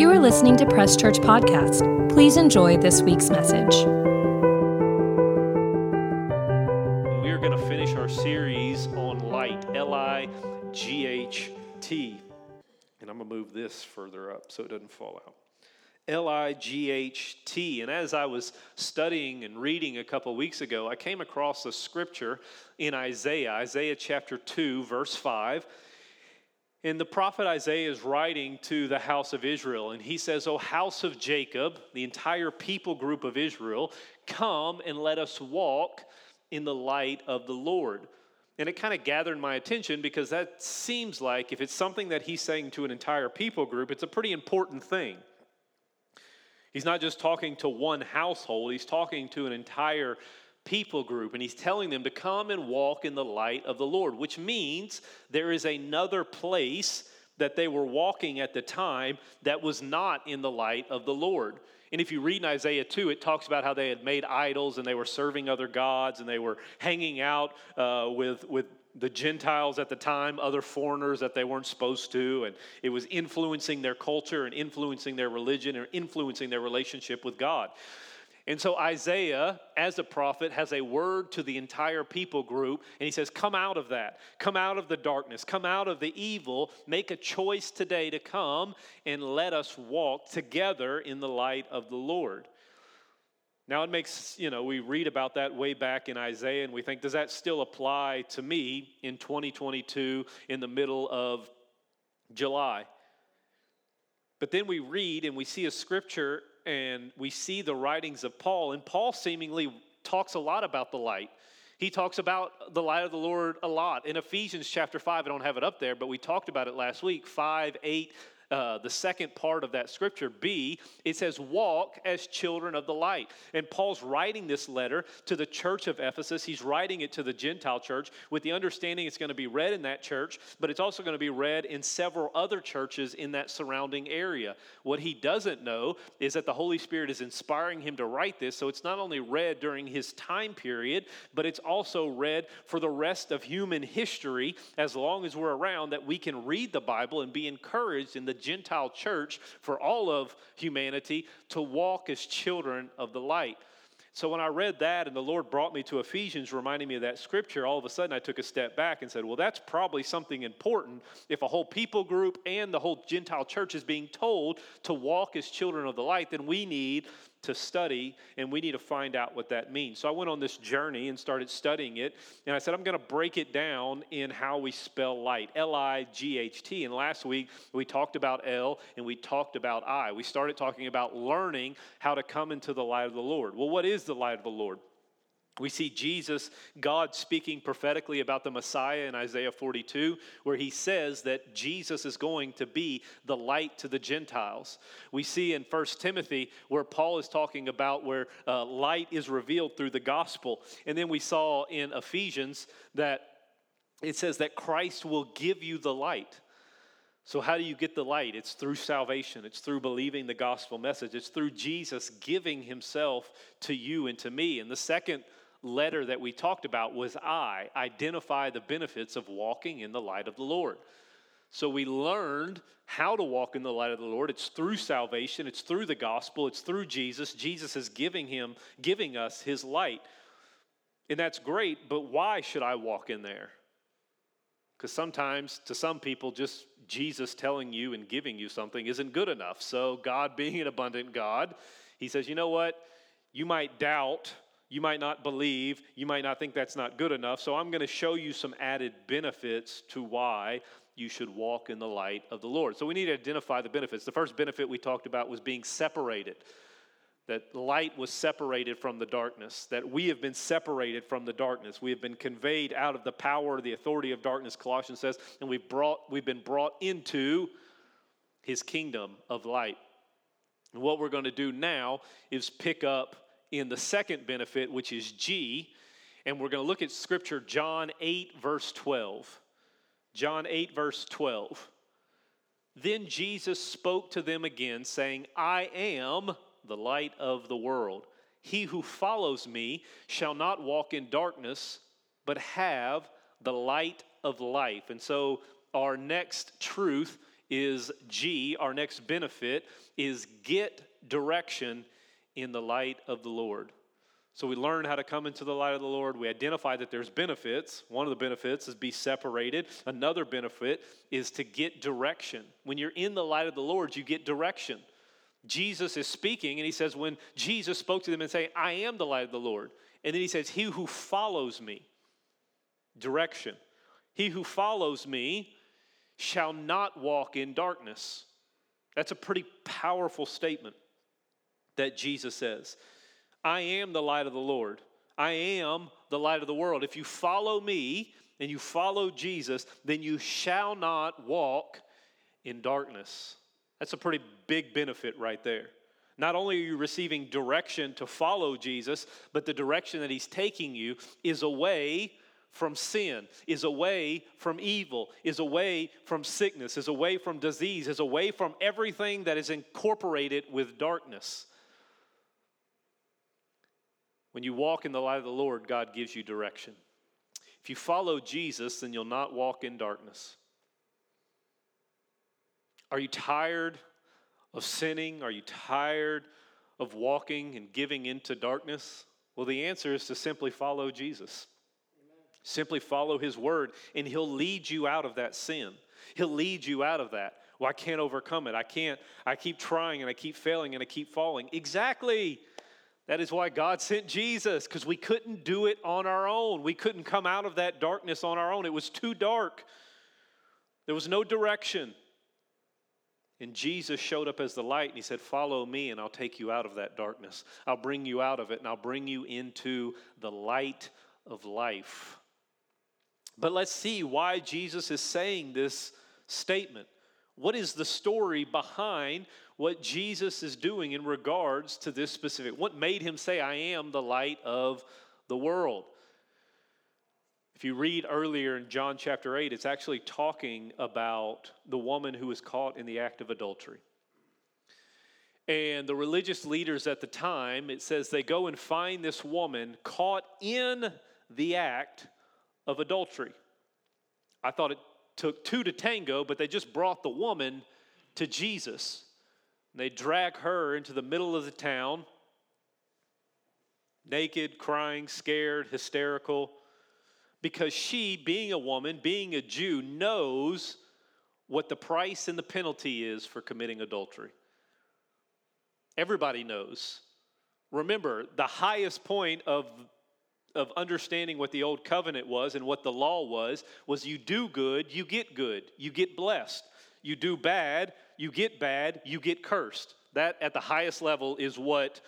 You are listening to Press Church Podcast. Please enjoy this week's message. We are going to finish our series on light, L I G H T. And I'm going to move this further up so it doesn't fall out. L I G H T. And as I was studying and reading a couple weeks ago, I came across a scripture in Isaiah, Isaiah chapter 2, verse 5. And the prophet Isaiah is writing to the house of Israel, and he says, O house of Jacob, the entire people group of Israel, come and let us walk in the light of the Lord. And it kind of gathered my attention because that seems like if it's something that he's saying to an entire people group, it's a pretty important thing. He's not just talking to one household, he's talking to an entire people group, and he's telling them to come and walk in the light of the Lord, which means there is another place that they were walking at the time that was not in the light of the Lord. And if you read in Isaiah 2, it talks about how they had made idols and they were serving other gods and they were hanging out uh, with, with the Gentiles at the time, other foreigners that they weren't supposed to, and it was influencing their culture and influencing their religion and influencing their relationship with God. And so Isaiah, as a prophet, has a word to the entire people group, and he says, Come out of that. Come out of the darkness. Come out of the evil. Make a choice today to come and let us walk together in the light of the Lord. Now, it makes, you know, we read about that way back in Isaiah, and we think, does that still apply to me in 2022 in the middle of July? But then we read and we see a scripture and we see the writings of Paul, and Paul seemingly talks a lot about the light. He talks about the light of the Lord a lot. In Ephesians chapter 5, I don't have it up there, but we talked about it last week 5, 8, uh, the second part of that scripture, B, it says, Walk as children of the light. And Paul's writing this letter to the church of Ephesus. He's writing it to the Gentile church with the understanding it's going to be read in that church, but it's also going to be read in several other churches in that surrounding area. What he doesn't know is that the Holy Spirit is inspiring him to write this, so it's not only read during his time period, but it's also read for the rest of human history as long as we're around that we can read the Bible and be encouraged in the Gentile church for all of humanity to walk as children of the light. So when I read that and the Lord brought me to Ephesians, reminding me of that scripture, all of a sudden I took a step back and said, well, that's probably something important if a whole people group and the whole Gentile church is being told to walk as children of the light, then we need to study and we need to find out what that means. So I went on this journey and started studying it. And I said, I'm going to break it down in how we spell light L I G H T. And last week we talked about L and we talked about I. We started talking about learning how to come into the light of the Lord. Well, what is the light of the Lord? We see Jesus, God speaking prophetically about the Messiah in Isaiah 42, where he says that Jesus is going to be the light to the Gentiles. We see in 1 Timothy where Paul is talking about where uh, light is revealed through the gospel. And then we saw in Ephesians that it says that Christ will give you the light. So, how do you get the light? It's through salvation. It's through believing the gospel message. It's through Jesus giving himself to you and to me. And the second letter that we talked about was I, identify the benefits of walking in the light of the Lord. So we learned how to walk in the light of the Lord. It's through salvation, it's through the gospel, it's through Jesus. Jesus is giving him giving us his light. And that's great, but why should I walk in there? Because sometimes to some people just Jesus telling you and giving you something isn't good enough. So God being an abundant God, he says, "You know what? You might doubt you might not believe, you might not think that's not good enough. So I'm going to show you some added benefits to why you should walk in the light of the Lord. So we need to identify the benefits. The first benefit we talked about was being separated. That light was separated from the darkness, that we have been separated from the darkness. We have been conveyed out of the power, the authority of darkness, Colossians says, and we've, brought, we've been brought into his kingdom of light. And what we're going to do now is pick up in the second benefit, which is G. And we're going to look at scripture, John 8, verse 12. John 8, verse 12. Then Jesus spoke to them again, saying, I am the light of the world. He who follows me shall not walk in darkness, but have the light of life. And so, our next truth is G, our next benefit, is get direction in the light of the Lord. So we learn how to come into the light of the Lord. We identify that there's benefits. One of the benefits is be separated. Another benefit is to get direction. When you're in the light of the Lord, you get direction. Jesus is speaking, and he says, when Jesus spoke to them and saying, I am the light of the Lord. And then he says, He who follows me, direction. He who follows me shall not walk in darkness. That's a pretty powerful statement that Jesus says. I am the light of the Lord. I am the light of the world. If you follow me and you follow Jesus, then you shall not walk in darkness. That's a pretty big benefit right there. Not only are you receiving direction to follow Jesus, but the direction that he's taking you is away from sin, is away from evil, is away from sickness, is away from disease, is away from everything that is incorporated with darkness. When you walk in the light of the Lord, God gives you direction. If you follow Jesus, then you'll not walk in darkness. Are you tired of sinning? Are you tired of walking and giving into darkness? Well, the answer is to simply follow Jesus. Amen. Simply follow his word, and he'll lead you out of that sin. He'll lead you out of that. Well, I can't overcome it. I can't. I keep trying and I keep failing and I keep falling. Exactly. That is why God sent Jesus, because we couldn't do it on our own. We couldn't come out of that darkness on our own. It was too dark, there was no direction. And Jesus showed up as the light and he said, Follow me, and I'll take you out of that darkness. I'll bring you out of it, and I'll bring you into the light of life. But let's see why Jesus is saying this statement. What is the story behind what Jesus is doing in regards to this specific? What made him say, I am the light of the world? If you read earlier in John chapter 8, it's actually talking about the woman who was caught in the act of adultery. And the religious leaders at the time, it says they go and find this woman caught in the act of adultery. I thought it took two to tango, but they just brought the woman to Jesus. They drag her into the middle of the town, naked, crying, scared, hysterical because she, being a woman, being a Jew, knows what the price and the penalty is for committing adultery. Everybody knows. Remember, the highest point of, of understanding what the old covenant was and what the law was was you do good, you get good, you get blessed. You do bad, you get bad, you get cursed. That at the highest level is what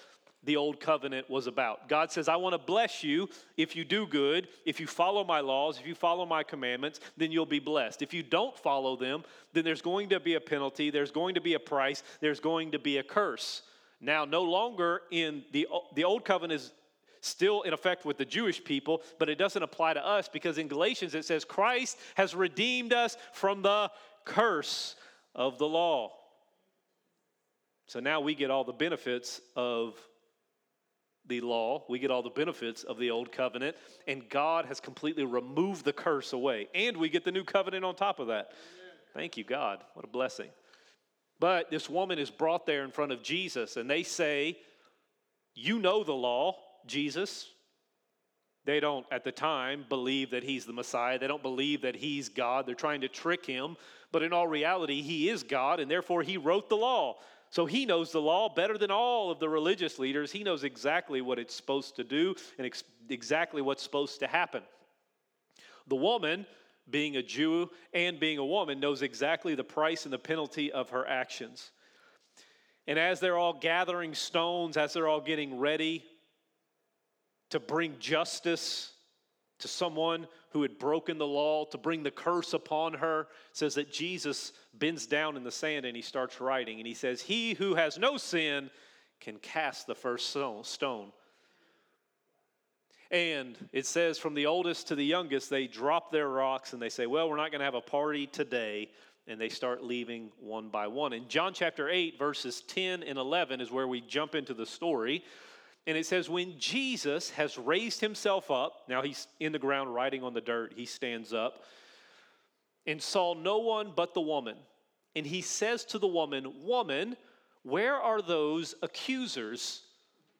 the old covenant was about. God says, I want to bless you if you do good, if you follow my laws, if you follow my commandments, then you'll be blessed. If you don't follow them, then there's going to be a penalty, there's going to be a price, there's going to be a curse. Now, no longer in the, the old covenant is still in effect with the Jewish people, but it doesn't apply to us because in Galatians it says, Christ has redeemed us from the curse of the law. So now we get all the benefits of the law, we get all the benefits of the old covenant, and God has completely removed the curse away. And we get the new covenant on top of that. Thank you, God. What a blessing. But this woman is brought there in front of Jesus, and they say, You know the law, Jesus. They don't, at the time, believe that he's the Messiah. They don't believe that he's God. They're trying to trick him. But in all reality, he is God, and therefore he wrote the law. So he knows the law better than all of the religious leaders. He knows exactly what it's supposed to do and ex- exactly what's supposed to happen. The woman, being a Jew and being a woman, knows exactly the price and the penalty of her actions. And as they're all gathering stones, as they're all getting ready to bring justice to someone who had broken the law, to bring the curse upon her, says that Jesus bends down in the sand and he starts writing. And he says, He who has no sin can cast the first stone. And it says, from the oldest to the youngest, they drop their rocks and they say, Well, we're not going to have a party today. And they start leaving one by one. In John chapter 8, verses 10 and 11 is where we jump into the story. And it says, when Jesus has raised himself up, now he's in the ground writing on the dirt, he stands up, and saw no one but the woman, And he says to the woman, Woman, where are those accusers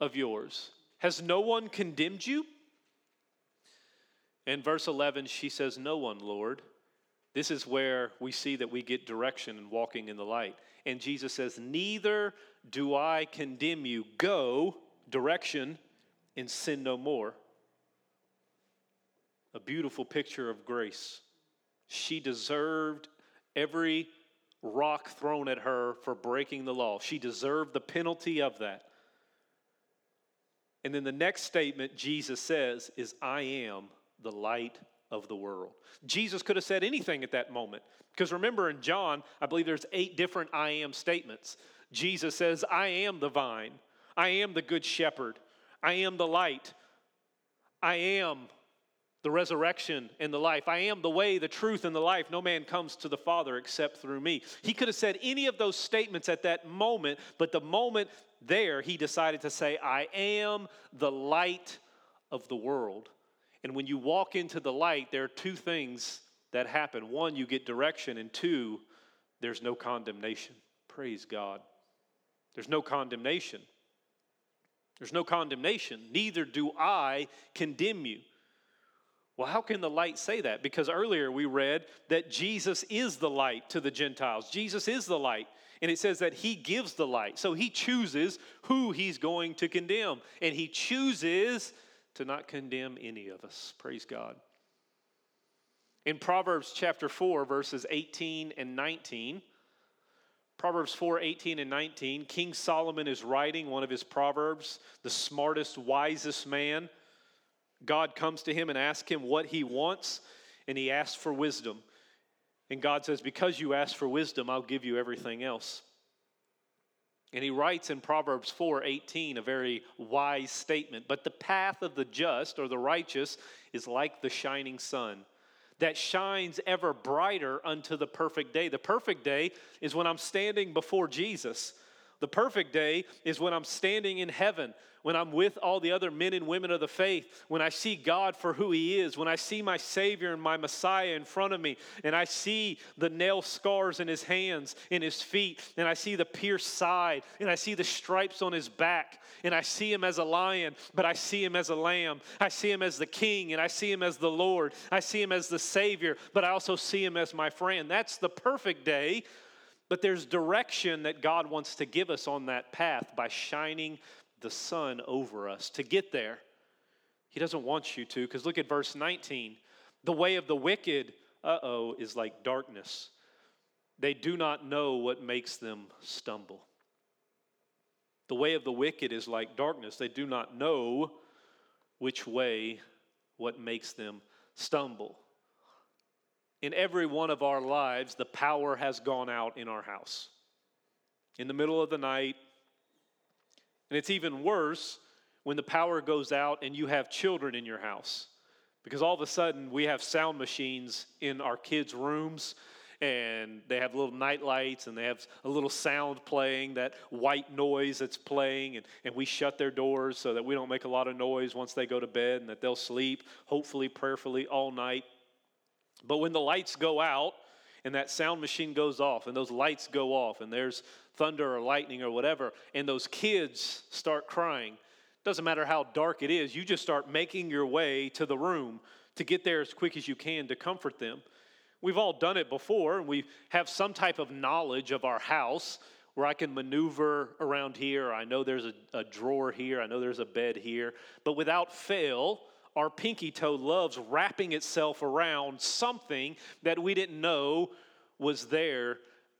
of yours? Has no one condemned you? In verse 11, she says, No one, Lord. This is where we see that we get direction in walking in the light. And Jesus says, Neither do I condemn you. Go, direction, and sin no more. A beautiful picture of grace. She deserved every rock thrown at her for breaking the law. She deserved the penalty of that. And then the next statement Jesus says is, I am the light of the world. Jesus could have said anything at that moment. Because remember in John, I believe there's eight different I am statements. Jesus says, I am the vine, I am the good shepherd, I am the light, I am the resurrection and the life. I am the way, the truth, and the life. No man comes to the Father except through me. He could have said any of those statements at that moment, but the moment there, he decided to say, I am the light of the world. And when you walk into the light, there are two things that happen. One, you get direction, and two, there's no condemnation. Praise God. There's no condemnation. There's no condemnation. Neither do I condemn you. Well, how can the light say that? Because earlier we read that Jesus is the light to the Gentiles. Jesus is the light. And it says that he gives the light. So he chooses who he's going to condemn. And he chooses to not condemn any of us. Praise God. In Proverbs chapter 4, verses 18 and 19, Proverbs 4 18 and 19, King Solomon is writing one of his Proverbs, the smartest, wisest man. God comes to him and asks him what he wants, and he asks for wisdom. And God says, Because you asked for wisdom, I'll give you everything else. And he writes in Proverbs 4:18 a very wise statement, but the path of the just or the righteous is like the shining sun that shines ever brighter unto the perfect day. The perfect day is when I'm standing before Jesus. The perfect day is when I'm standing in heaven when I'm with all the other men and women of the faith, when I see God for who He is, when I see my Savior and my Messiah in front of me, and I see the nail scars in His hands, in His feet, and I see the pierced side, and I see the stripes on His back, and I see Him as a lion, but I see Him as a lamb. I see Him as the King, and I see Him as the Lord. I see Him as the Savior, but I also see Him as my friend. That's the perfect day. But there's direction that God wants to give us on that path by shining the sun over us to get there. He doesn't want you to, because look at verse 19. The way of the wicked, uh oh, is like darkness. They do not know what makes them stumble. The way of the wicked is like darkness. They do not know which way, what makes them stumble. In every one of our lives, the power has gone out in our house. In the middle of the night, and it's even worse when the power goes out and you have children in your house. Because all of a sudden we have sound machines in our kids' rooms and they have little night lights and they have a little sound playing, that white noise that's playing, and, and we shut their doors so that we don't make a lot of noise once they go to bed and that they'll sleep, hopefully, prayerfully, all night. But when the lights go out and that sound machine goes off and those lights go off and there's thunder or lightning or whatever, and those kids start crying, doesn't matter how dark it is, you just start making your way to the room to get there as quick as you can to comfort them. We've all done it before, and we have some type of knowledge of our house where I can maneuver around here. I know there's a, a, drawer here, I know there's a bed here. But without fail, our pinky toe loves wrapping itself around something that we didn't know was there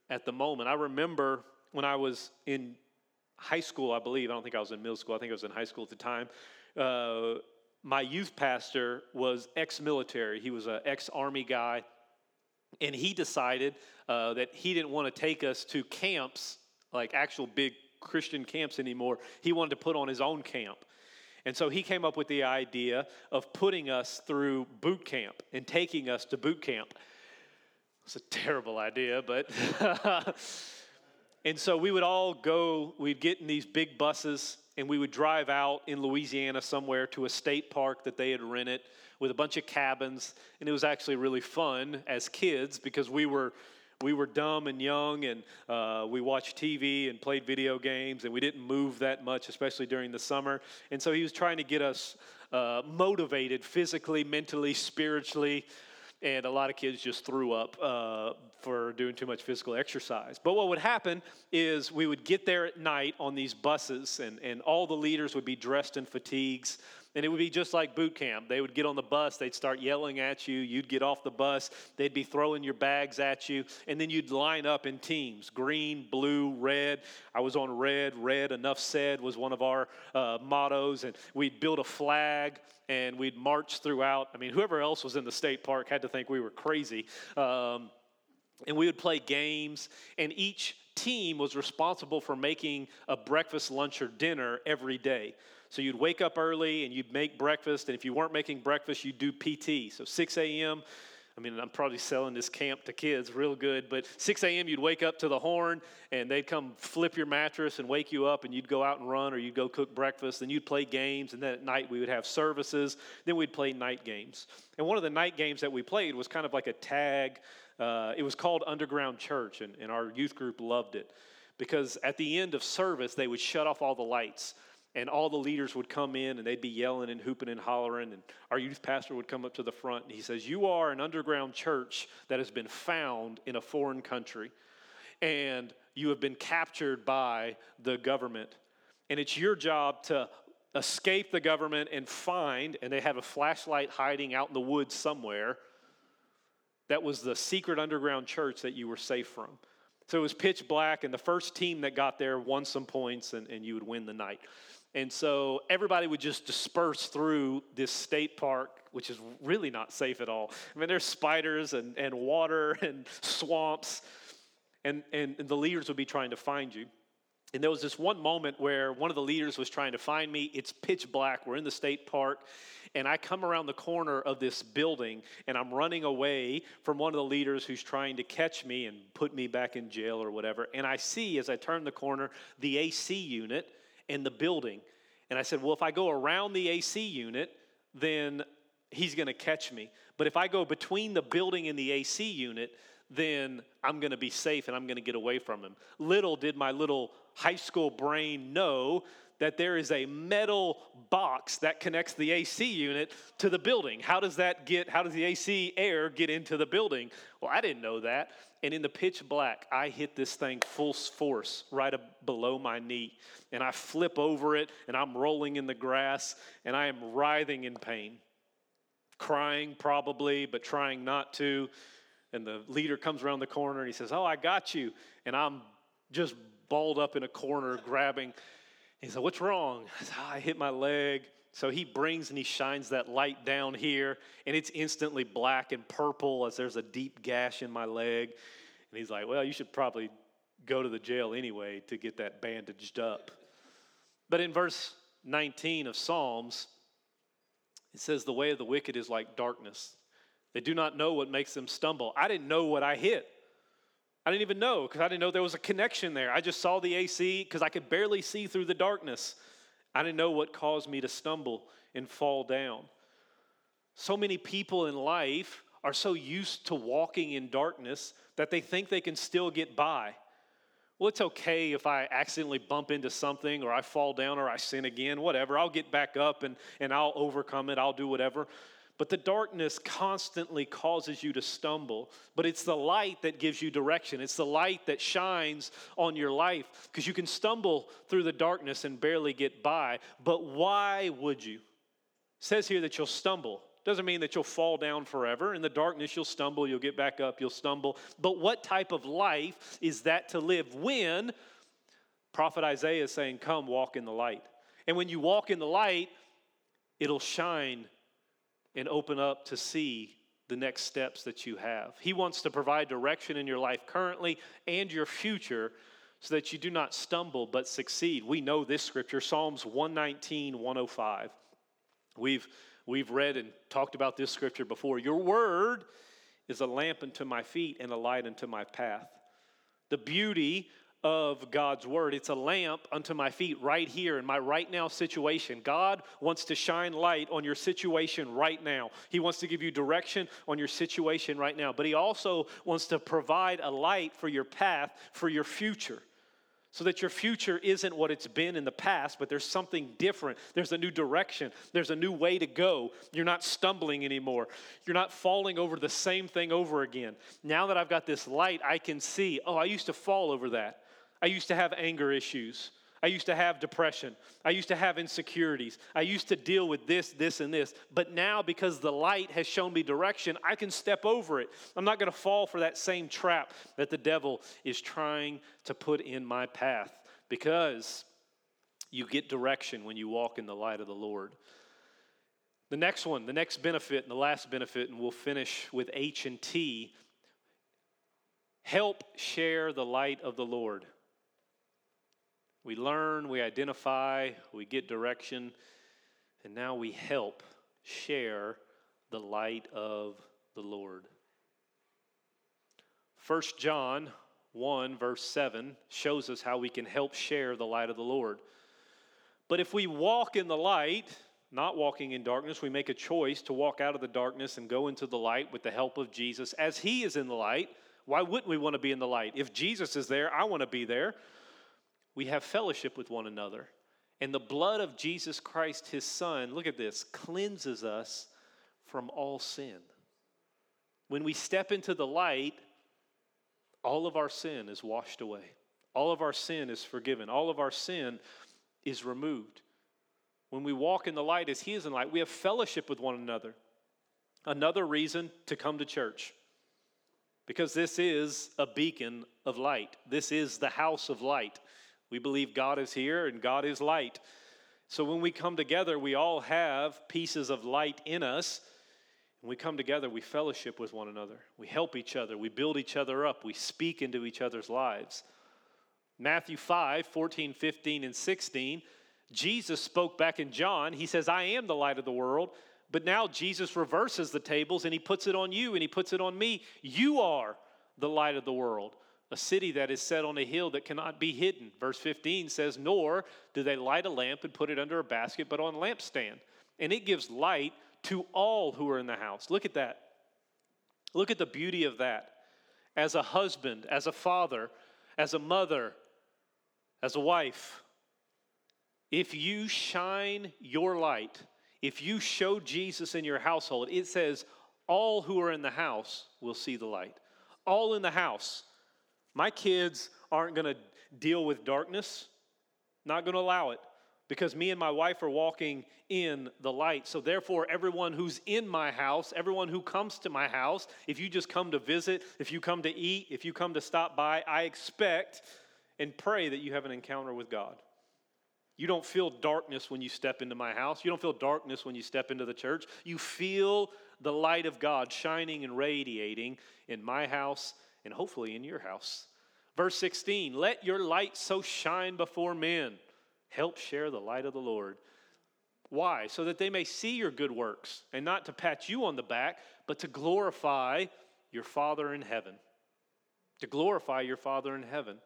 at the moment. I remember when I was in high school, I believe, I don't think I was in middle school, I think I was in high school at the time. Uh, my youth pastor was ex military, he was an ex army guy, and he decided uh, that he didn't want to take us to camps, like actual big Christian camps anymore. He wanted to put on his own camp. And so he came up with the idea of putting us through boot camp and taking us to boot camp. It's a terrible idea, but And so we would all go, we'd get in these big buses and we would drive out in Louisiana somewhere to a state park that they had rented with a bunch of cabins. And it was actually really fun as kids because we were we were dumb and young, and uh, we watched TV and played video games, and we didn't move that much, especially during the summer. And so he was trying to get us uh, motivated physically, mentally, spiritually. And a lot of kids just threw up uh, for doing too much physical exercise. But what would happen is we would get there at night on these buses, and, and all the leaders would be dressed in fatigues. And it would be just like boot camp. They would get on the bus, they'd start yelling at you, you'd get off the bus, they'd be throwing your bags at you, and then you'd line up in teams green, blue, red. I was on red, red, enough said was one of our uh, mottos, and we'd build a flag and we'd march throughout. I mean, whoever else was in the state park had to think we were crazy. Um, and we would play games, and each team was responsible for making a breakfast, lunch, or dinner every day. So you'd wake up early and you'd make breakfast, and if you weren't making breakfast, you'd do PT. So 6 a.m., I mean, I'm probably selling this camp to kids real good, but 6 a.m., you'd wake up to the horn and they'd come flip your mattress and wake you up, and you'd go out and run or you'd go cook breakfast, and you'd play games, and then at night we would have services. Then we'd play night games. And one of the night games that we played was kind of like a tag. Uh, it was called Underground Church, and, and our youth group loved it because at the end of service, they would shut off all the lights and all the leaders would come in and they'd be yelling and hooping and hollering and our youth pastor would come up to the front and he says you are an underground church that has been found in a foreign country and you have been captured by the government and it's your job to escape the government and find and they have a flashlight hiding out in the woods somewhere that was the secret underground church that you were safe from. So it was pitch black and the first team that got there won some points and, and you would win the night and so everybody would just disperse through this state park, which is really not safe at all. I mean, there's spiders and, and water and swamps, and, and, and the leaders would be trying to find you. And there was this one moment where one of the leaders was trying to find me. It's pitch black. We're in the state park. And I come around the corner of this building and I'm running away from one of the leaders who's trying to catch me and put me back in jail or whatever. And I see as I turn the corner the AC unit in the building. And I said, Well, if I go around the AC unit, then he's going to catch me. But if I go between the building and the AC unit, then I'm going to be safe and I'm going to get away from him. Little did my little high school brain know that there is a metal box that connects the AC unit to the building. How does that get, how does the AC air get into the building? Well, I didn't know that. And in the pitch black, I hit this thing full force right below my knee. And I flip over it, and I'm rolling in the grass, and I am writhing in pain. Crying, probably, but trying not to. And the leader comes around the corner and he says, Oh, I got you. And I'm just balled up in a corner, grabbing. He said, What's wrong? I, said, oh, I hit my leg. So he brings and he shines that light down here, and it's instantly black and purple as there's a deep gash in my leg. And he's like, Well, you should probably go to the jail anyway to get that bandaged up. But in verse 19 of Psalms, it says, The way of the wicked is like darkness. They do not know what makes them stumble. I didn't know what I hit. I didn't even know because I didn't know there was a connection there. I just saw the AC because I could barely see through the darkness. I didn't know what caused me to stumble and fall down. So many people in life are so used to walking in darkness that they think they can still get by. Well, it's okay if I accidentally bump into something or I fall down or I sin again, whatever. I'll get back up and, and I'll overcome it. I'll do whatever. But the darkness constantly causes you to stumble. But it's the light that gives you direction. It's the light that shines on your life because you can stumble through the darkness and barely get by. But why would you? It says here that you'll stumble. Doesn't mean that you'll fall down forever. In the darkness, you'll stumble, you'll get back up, you'll stumble. But what type of life is that to live when Prophet Isaiah is saying, Come, walk in the light? And when you walk in the light, it'll shine and open up to see the next steps that you have. He wants to provide direction in your life currently and your future so that you do not stumble but succeed. We know this scripture, Psalms 119, 105. We've, we've read and talked about this scripture before. Your word is a lamp unto my feet and a light unto my path. The beauty of God's word. It's a lamp unto my feet right here in my right now situation. God wants to shine light on your situation right now. He wants to give you direction on your situation right now. But He also wants to provide a light for your path, for your future so that your future isn't what it's been in the past, but there's something different. There's a new direction, there's a new way to go. You're not stumbling anymore, you're not falling over the same thing over again. Now that I've got this light, I can see, oh, I used to fall over that. I used to have anger issues. I used to have depression. I used to have insecurities. I used to deal with this, this, and this. But now, because the light has shown me direction, I can step over it. I'm not going to fall for that same trap that the devil is trying to put in my path because you get direction when you walk in the light of the Lord. The next one, the next benefit, and the last benefit, and we'll finish with H and T help share the light of the Lord. We learn, we identify, we get direction, and now we help share the light of the Lord. 1 John 1, verse 7, shows us how we can help share the light of the Lord. But if we walk in the light, not walking in darkness, we make a choice to walk out of the darkness and go into the light with the help of Jesus as He is in the light. Why wouldn't we want to be in the light? If Jesus is there, I want to be there we have fellowship with one another. And the blood of Jesus Christ, his son, look at this, cleanses us from all sin. When we step into the light, all of our sin is washed away. All of our sin is forgiven. All of our sin is removed. When we walk in the light as He is in light, we have fellowship with one another. Another reason to come to church. Because this is a beacon of light, this is the house of light. We believe God is here and God is light. So when we come together, we all have pieces of light in us. When we come together, we fellowship with one another. We help each other. We build each other up. We speak into each other's lives. Matthew 5 14, 15, and 16, Jesus spoke back in John. He says, I am the light of the world. But now Jesus reverses the tables and he puts it on you and he puts it on me. You are the light of the world a city that is set on a hill that cannot be hidden. Verse 15 says, Nor do they light a lamp and put it under a basket, but on a lampstand. And it gives light to all who are in the house. Look at that. Look at the beauty of that. As a husband, as a father, as a mother, as a wife, if you shine your light, if you show Jesus in your household, it says all who are in the house will see the light. All in the house. My kids aren't going to deal with darkness, not going to allow it because me and my wife are walking in the light. So, therefore, everyone who's in my house, everyone who comes to my house, if you just come to visit, if you come to eat, if you come to stop by, I expect and pray that you have an encounter with God. You don't feel darkness when you step into my house. You don't feel darkness when you step into the church. You feel the light of God shining and radiating in my house and hopefully in your house. Verse 16, let your light so shine before men. Help share the light of the Lord. Why? So that they may see your good works and not to pat you on the back, but to glorify your Father in heaven. To glorify your Father in heaven.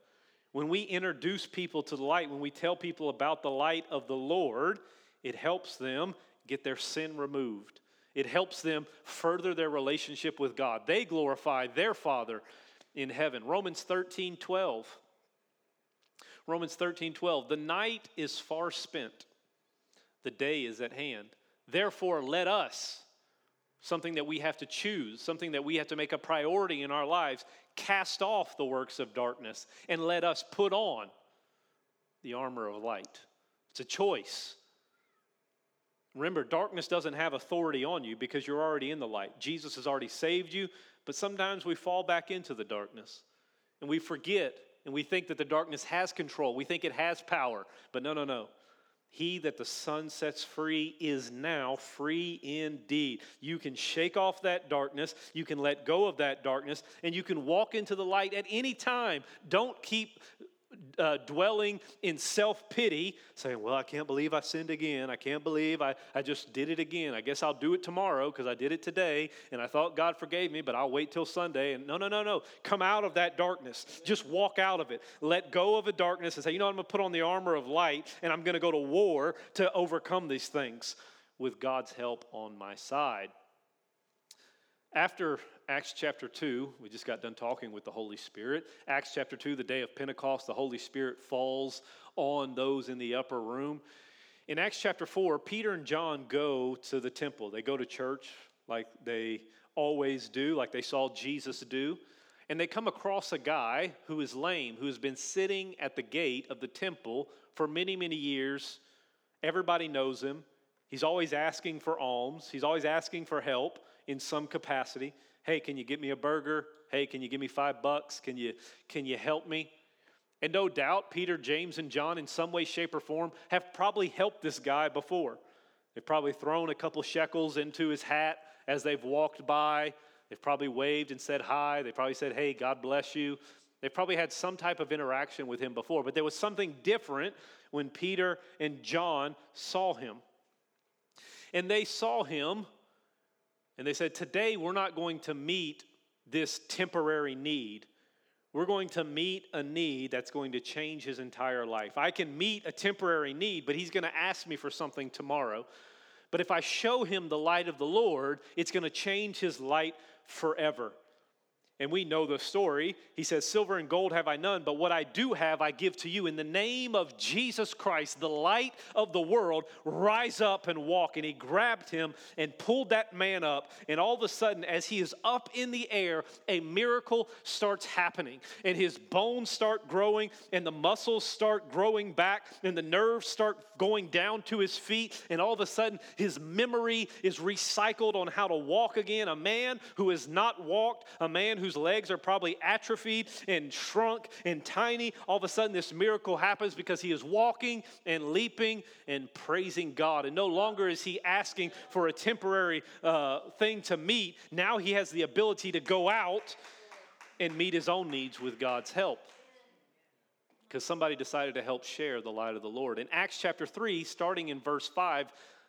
When we introduce people to the light, when we tell people about the light of the Lord, it helps them get their sin removed. It helps them further their relationship with God. They glorify their Father in heaven. Romans 13 12. Romans 13 12. The night is far spent, the day is at hand. Therefore, let us, something that we have to choose, something that we have to make a priority in our lives, cast off the works of darkness and let us put on the armor of light. It's a choice. Remember, darkness doesn't have authority on you because you're already in the light. Jesus has already saved you, but sometimes we fall back into the darkness and we forget and we think that the darkness has control. We think it has power. But no, no, no. He that the Son sets free is now free indeed. You can shake off that darkness, you can let go of that darkness, and you can walk into the light at any time. Don't keep uh, dwelling in self pity, saying, Well, I can't believe I sinned again. I can't believe I, I just did it again. I guess I'll do it tomorrow because I did it today and I thought God forgave me, but I'll wait till Sunday. And no, no, no, no. Come out of that darkness. Just walk out of it. Let go of the darkness and say, You know, I'm going to put on the armor of light and I'm going to go to war to overcome these things with God's help on my side. After Acts chapter 2, we just got done talking with the Holy Spirit. Acts chapter 2, the day of Pentecost, the Holy Spirit falls on those in the upper room. In Acts chapter 4, Peter and John go to the temple. They go to church like they always do, like they saw Jesus do. And they come across a guy who is lame, who has been sitting at the gate of the temple for many, many years. Everybody knows him. He's always asking for alms, he's always asking for help in some capacity. Hey, can you get me a burger? Hey, can you give me five bucks? Can you, can you help me? And no doubt, Peter, James, and John, in some way, shape, or form, have probably helped this guy before. They've probably thrown a couple shekels into his hat as they've walked by. They've probably waved and said hi. They probably said, Hey, God bless you. They've probably had some type of interaction with him before, but there was something different when Peter and John saw him. And they saw him and they said, Today we're not going to meet this temporary need. We're going to meet a need that's going to change his entire life. I can meet a temporary need, but he's going to ask me for something tomorrow. But if I show him the light of the Lord, it's going to change his light forever. And we know the story. He says, Silver and gold have I none, but what I do have I give to you. In the name of Jesus Christ, the light of the world, rise up and walk. And he grabbed him and pulled that man up. And all of a sudden, as he is up in the air, a miracle starts happening. And his bones start growing, and the muscles start growing back, and the nerves start going down to his feet. And all of a sudden, his memory is recycled on how to walk again. A man who has not walked, a man who whose legs are probably atrophied and shrunk and tiny, all of a sudden this miracle happens because he is walking and leaping and praising God. And no longer is he asking for a temporary uh, thing to meet. Now he has the ability to go out and meet his own needs with God's help because somebody decided to help share the light of the Lord. In Acts chapter 3, starting in verse 5,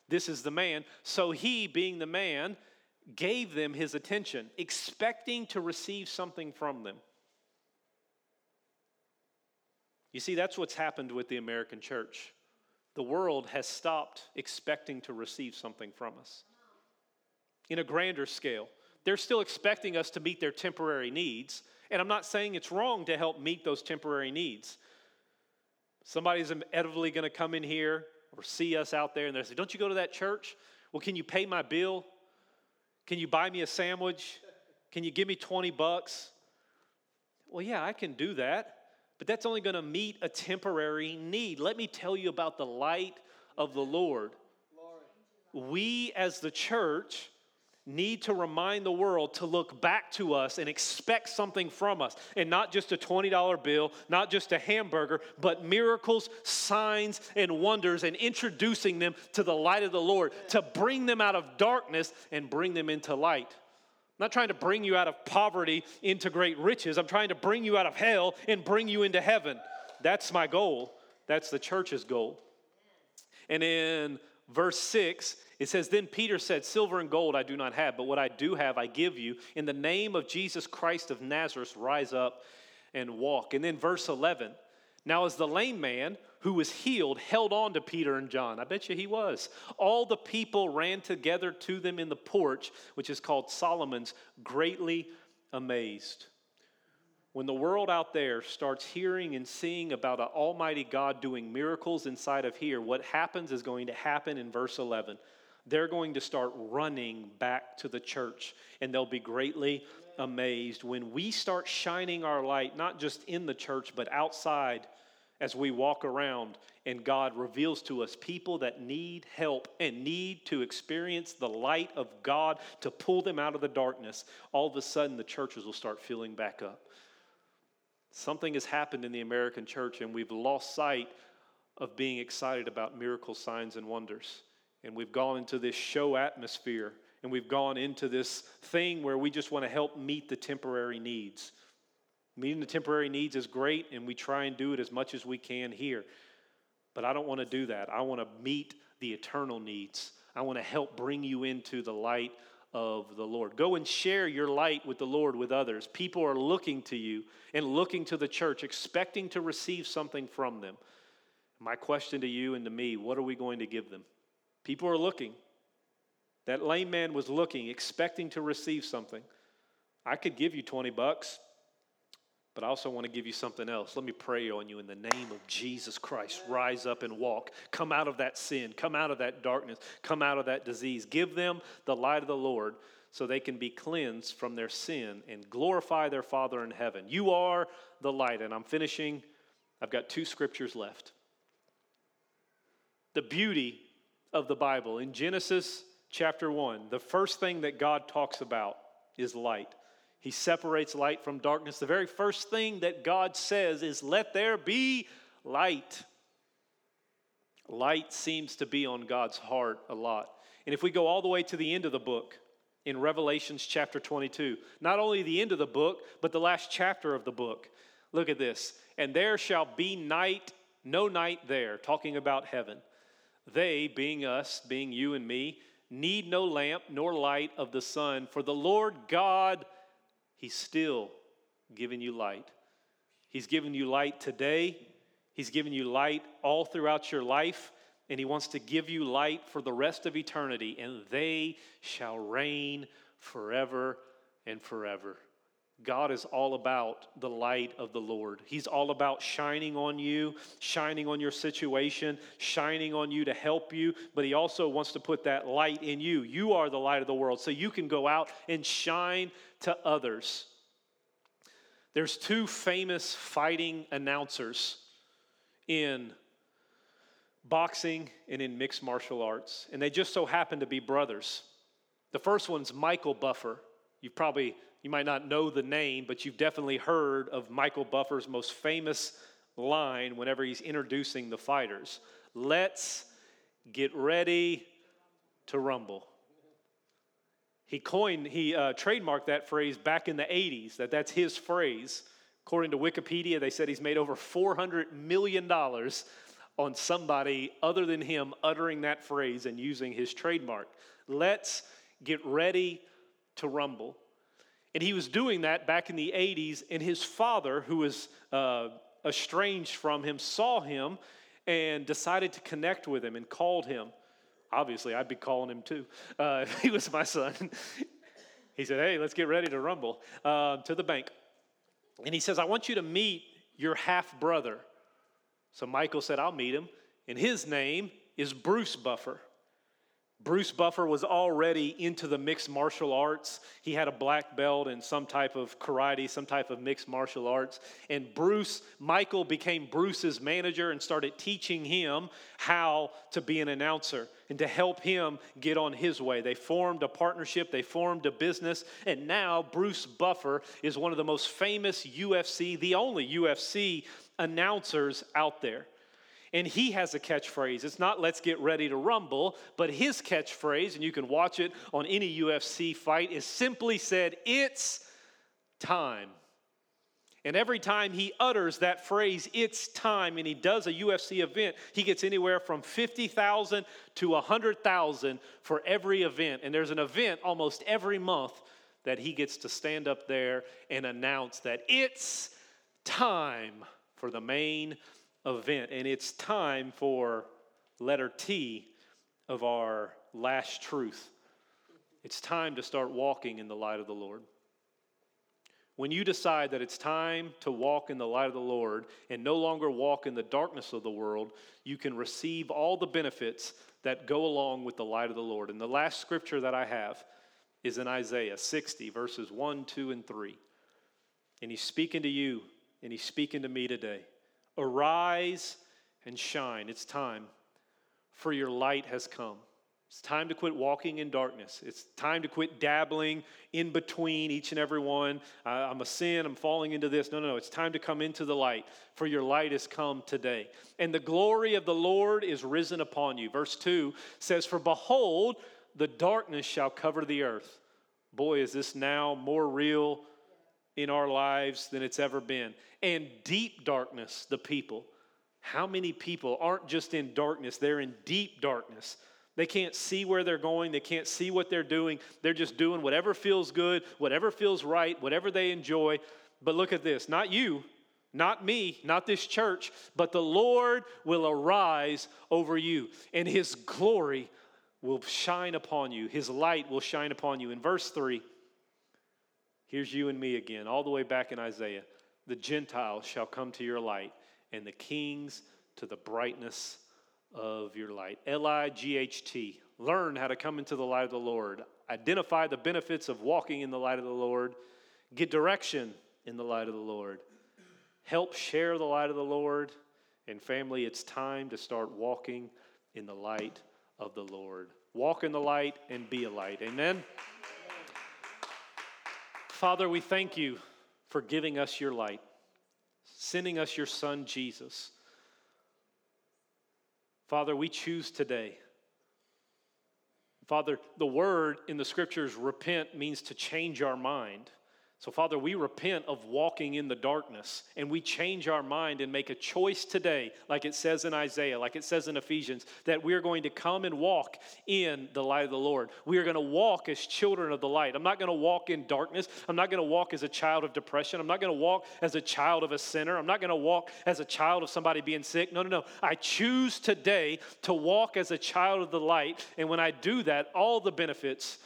this is the man. So he, being the man, gave them his attention, expecting to receive something from them. You see, that's what's happened with the American church. The world has stopped expecting to receive something from us. In a grander scale, they're still expecting us to meet their temporary needs. And I'm not saying it's wrong to help meet those temporary needs. Somebody's inevitably going to come in here or see us out there and they say, Don't you go to that church? Well, can you pay my bill? Can you buy me a sandwich? Can you give me 20 bucks? Well, yeah, I can do that, but that's only going to meet a temporary need. Let me tell you about the light of the Lord. We, as the church, need to remind the world to look back to us and expect something from us. And not just a $20 bill, not just a hamburger, but miracles, signs, and wonders, and introducing them to the light of the Lord to bring them out of darkness and bring them into light. I'm not trying to bring you out of poverty into great riches. I'm trying to bring you out of hell and bring you into heaven. That's my goal. That's the church's goal. And in verse 6, it says, Then Peter said, Silver and gold I do not have, but what I do have I give you. In the name of Jesus Christ of Nazareth, rise up and walk. And then verse 11, now as the lame man who was healed held on to Peter and John, I bet you he was. All the people ran together to them in the porch, which is called Solomon's, greatly amazed. When the world out there starts hearing and seeing about an almighty God doing miracles inside of here, what happens is going to happen in verse 11 they're going to start running back to the church and they'll be greatly amazed when we start shining our light, not just in the church, but outside as we walk around and God reveals to us people that need help and need to experience the light of God to pull them out of the darkness. All of a sudden, the churches will start filling back up. Something has happened in the American church, and we've lost sight of being excited about miracle signs and wonders and we've gone into this show atmosphere and we've gone into this thing where we just want to help meet the temporary needs. Meeting the temporary needs is great, and we try and do it as much as we can here. But I don't want to do that. I want to meet the eternal needs. I want to help bring you into the light of the Lord. Go and share your light with the Lord with others. People are looking to you and looking to the church, expecting to receive something from them. My question to you and to me what are we going to give them? People are looking. That lame man was looking, expecting to receive something. I could give you 20 bucks. But I also want to give you something else. Let me pray on you in the name of Jesus Christ. Rise up and walk. Come out of that sin. Come out of that darkness. Come out of that disease. Give them the light of the Lord so they can be cleansed from their sin and glorify their Father in heaven. You are the light. And I'm finishing. I've got two scriptures left. The beauty of the Bible in Genesis chapter 1, the first thing that God talks about is light. He separates light from darkness. The very first thing that God says is, Let there be light. Light seems to be on God's heart a lot. And if we go all the way to the end of the book, in Revelations chapter 22, not only the end of the book, but the last chapter of the book, look at this. And there shall be night, no night there, talking about heaven. They, being us, being you and me, need no lamp nor light of the sun, for the Lord God He's still giving you light. He's given you light today, He's given you light all throughout your life, and He wants to give you light for the rest of eternity, and they shall reign forever and forever. God is all about the light of the Lord. He's all about shining on you, shining on your situation, shining on you to help you, but He also wants to put that light in you. You are the light of the world, so you can go out and shine to others. There's two famous fighting announcers in boxing and in mixed martial arts, and they just so happen to be brothers. The first one's Michael Buffer. You've probably you might not know the name, but you've definitely heard of Michael Buffer's most famous line whenever he's introducing the fighters Let's get ready to rumble. He coined, he uh, trademarked that phrase back in the 80s, that that's his phrase. According to Wikipedia, they said he's made over $400 million on somebody other than him uttering that phrase and using his trademark. Let's get ready to rumble. And he was doing that back in the 80s, and his father, who was uh, estranged from him, saw him and decided to connect with him and called him. Obviously, I'd be calling him too. Uh, he was my son. he said, Hey, let's get ready to rumble uh, to the bank. And he says, I want you to meet your half brother. So Michael said, I'll meet him. And his name is Bruce Buffer. Bruce Buffer was already into the mixed martial arts. He had a black belt in some type of karate, some type of mixed martial arts. And Bruce, Michael became Bruce's manager and started teaching him how to be an announcer and to help him get on his way. They formed a partnership, they formed a business, and now Bruce Buffer is one of the most famous UFC, the only UFC announcers out there. And he has a catchphrase. It's not let's get ready to rumble, but his catchphrase, and you can watch it on any UFC fight, is simply said, It's time. And every time he utters that phrase, it's time, and he does a UFC event, he gets anywhere from 50,000 to 100,000 for every event. And there's an event almost every month that he gets to stand up there and announce that it's time for the main event, and it's time for letter T of our last truth. It's time to start walking in the light of the Lord. When you decide that it's time to walk in the light of the Lord and no longer walk in the darkness of the world, you can receive all the benefits that go along with the light of the Lord. And the last scripture that I have is in Isaiah 60, verses 1, 2, and 3. And he's speaking to you, and he's speaking to me today. Arise and shine. It's time, for your light has come. It's time to quit walking in darkness. It's time to quit dabbling in between each and every one. Uh, I'm a sin, I'm falling into this. No, no, no. It's time to come into the light, for your light has come today. And the glory of the Lord is risen upon you. Verse 2 says, For behold, the darkness shall cover the earth. Boy, is this now more real in our lives than it's ever been. And deep darkness, the people. How many people aren't just in darkness, they're in deep darkness. They can't see where they're going. They can't see what they're doing. They're just doing whatever feels good, whatever feels right, whatever they enjoy. But look at this not you, not me, not this church, but the Lord will arise over you, and his glory will shine upon you. His light will shine upon you. In verse 3, here's you and me again, all the way back in Isaiah. The Gentiles shall come to your light, and the kings to the brightness of your light. L I G H T. Learn how to come into the light of the Lord. Identify the benefits of walking in the light of the Lord. Get direction in the light of the Lord. Help share the light of the Lord. And family, it's time to start walking in the light of the Lord. Walk in the light and be a light. Amen. Father, we thank you for giving us your light, sending us your Son, Jesus. Father, we choose today. Father, the word in the scriptures, repent, means to change our mind. So, Father, we repent of walking in the darkness and we change our mind and make a choice today, like it says in Isaiah, like it says in Ephesians, that we're going to come and walk in the light of the Lord. We are going to walk as children of the light. I'm not going to walk in darkness. I'm not going to walk as a child of depression. I'm not going to walk as a child of a sinner. I'm not going to walk as a child of somebody being sick. No, no, no. I choose today to walk as a child of the light. And when I do that, all the benefits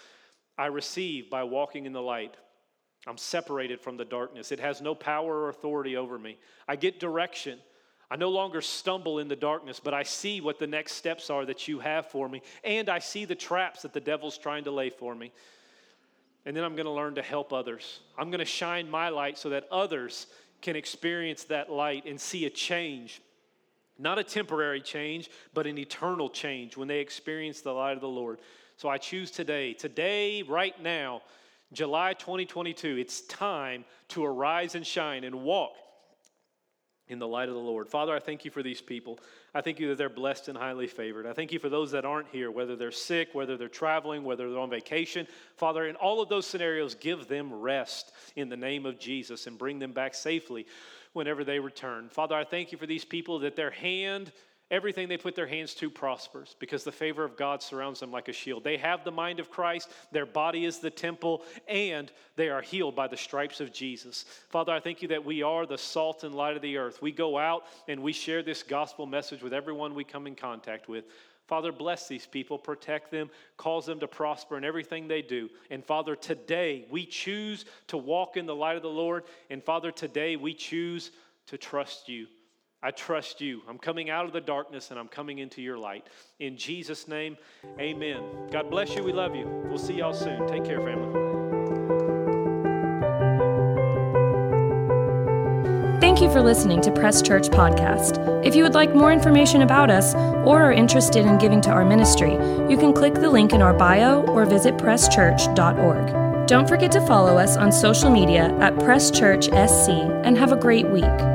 I receive by walking in the light I'm separated from the darkness. It has no power or authority over me. I get direction. I no longer stumble in the darkness, but I see what the next steps are that you have for me. And I see the traps that the devil's trying to lay for me. And then I'm going to learn to help others. I'm going to shine my light so that others can experience that light and see a change. Not a temporary change, but an eternal change when they experience the light of the Lord. So I choose today, today, right now, July 2022, it's time to arise and shine and walk in the light of the Lord. Father, I thank you for these people. I thank you that they're blessed and highly favored. I thank you for those that aren't here, whether they're sick, whether they're traveling, whether they're on vacation. Father, in all of those scenarios, give them rest in the name of Jesus and bring them back safely whenever they return. Father, I thank you for these people that their hand Everything they put their hands to prospers because the favor of God surrounds them like a shield. They have the mind of Christ, their body is the temple, and they are healed by the stripes of Jesus. Father, I thank you that we are the salt and light of the earth. We go out and we share this gospel message with everyone we come in contact with. Father, bless these people, protect them, cause them to prosper in everything they do. And Father, today we choose to walk in the light of the Lord. And Father, today we choose to trust you. I trust you. I'm coming out of the darkness and I'm coming into your light. In Jesus' name, amen. God bless you. We love you. We'll see y'all soon. Take care, family. Thank you for listening to Press Church Podcast. If you would like more information about us or are interested in giving to our ministry, you can click the link in our bio or visit presschurch.org. Don't forget to follow us on social media at Press Church SC and have a great week.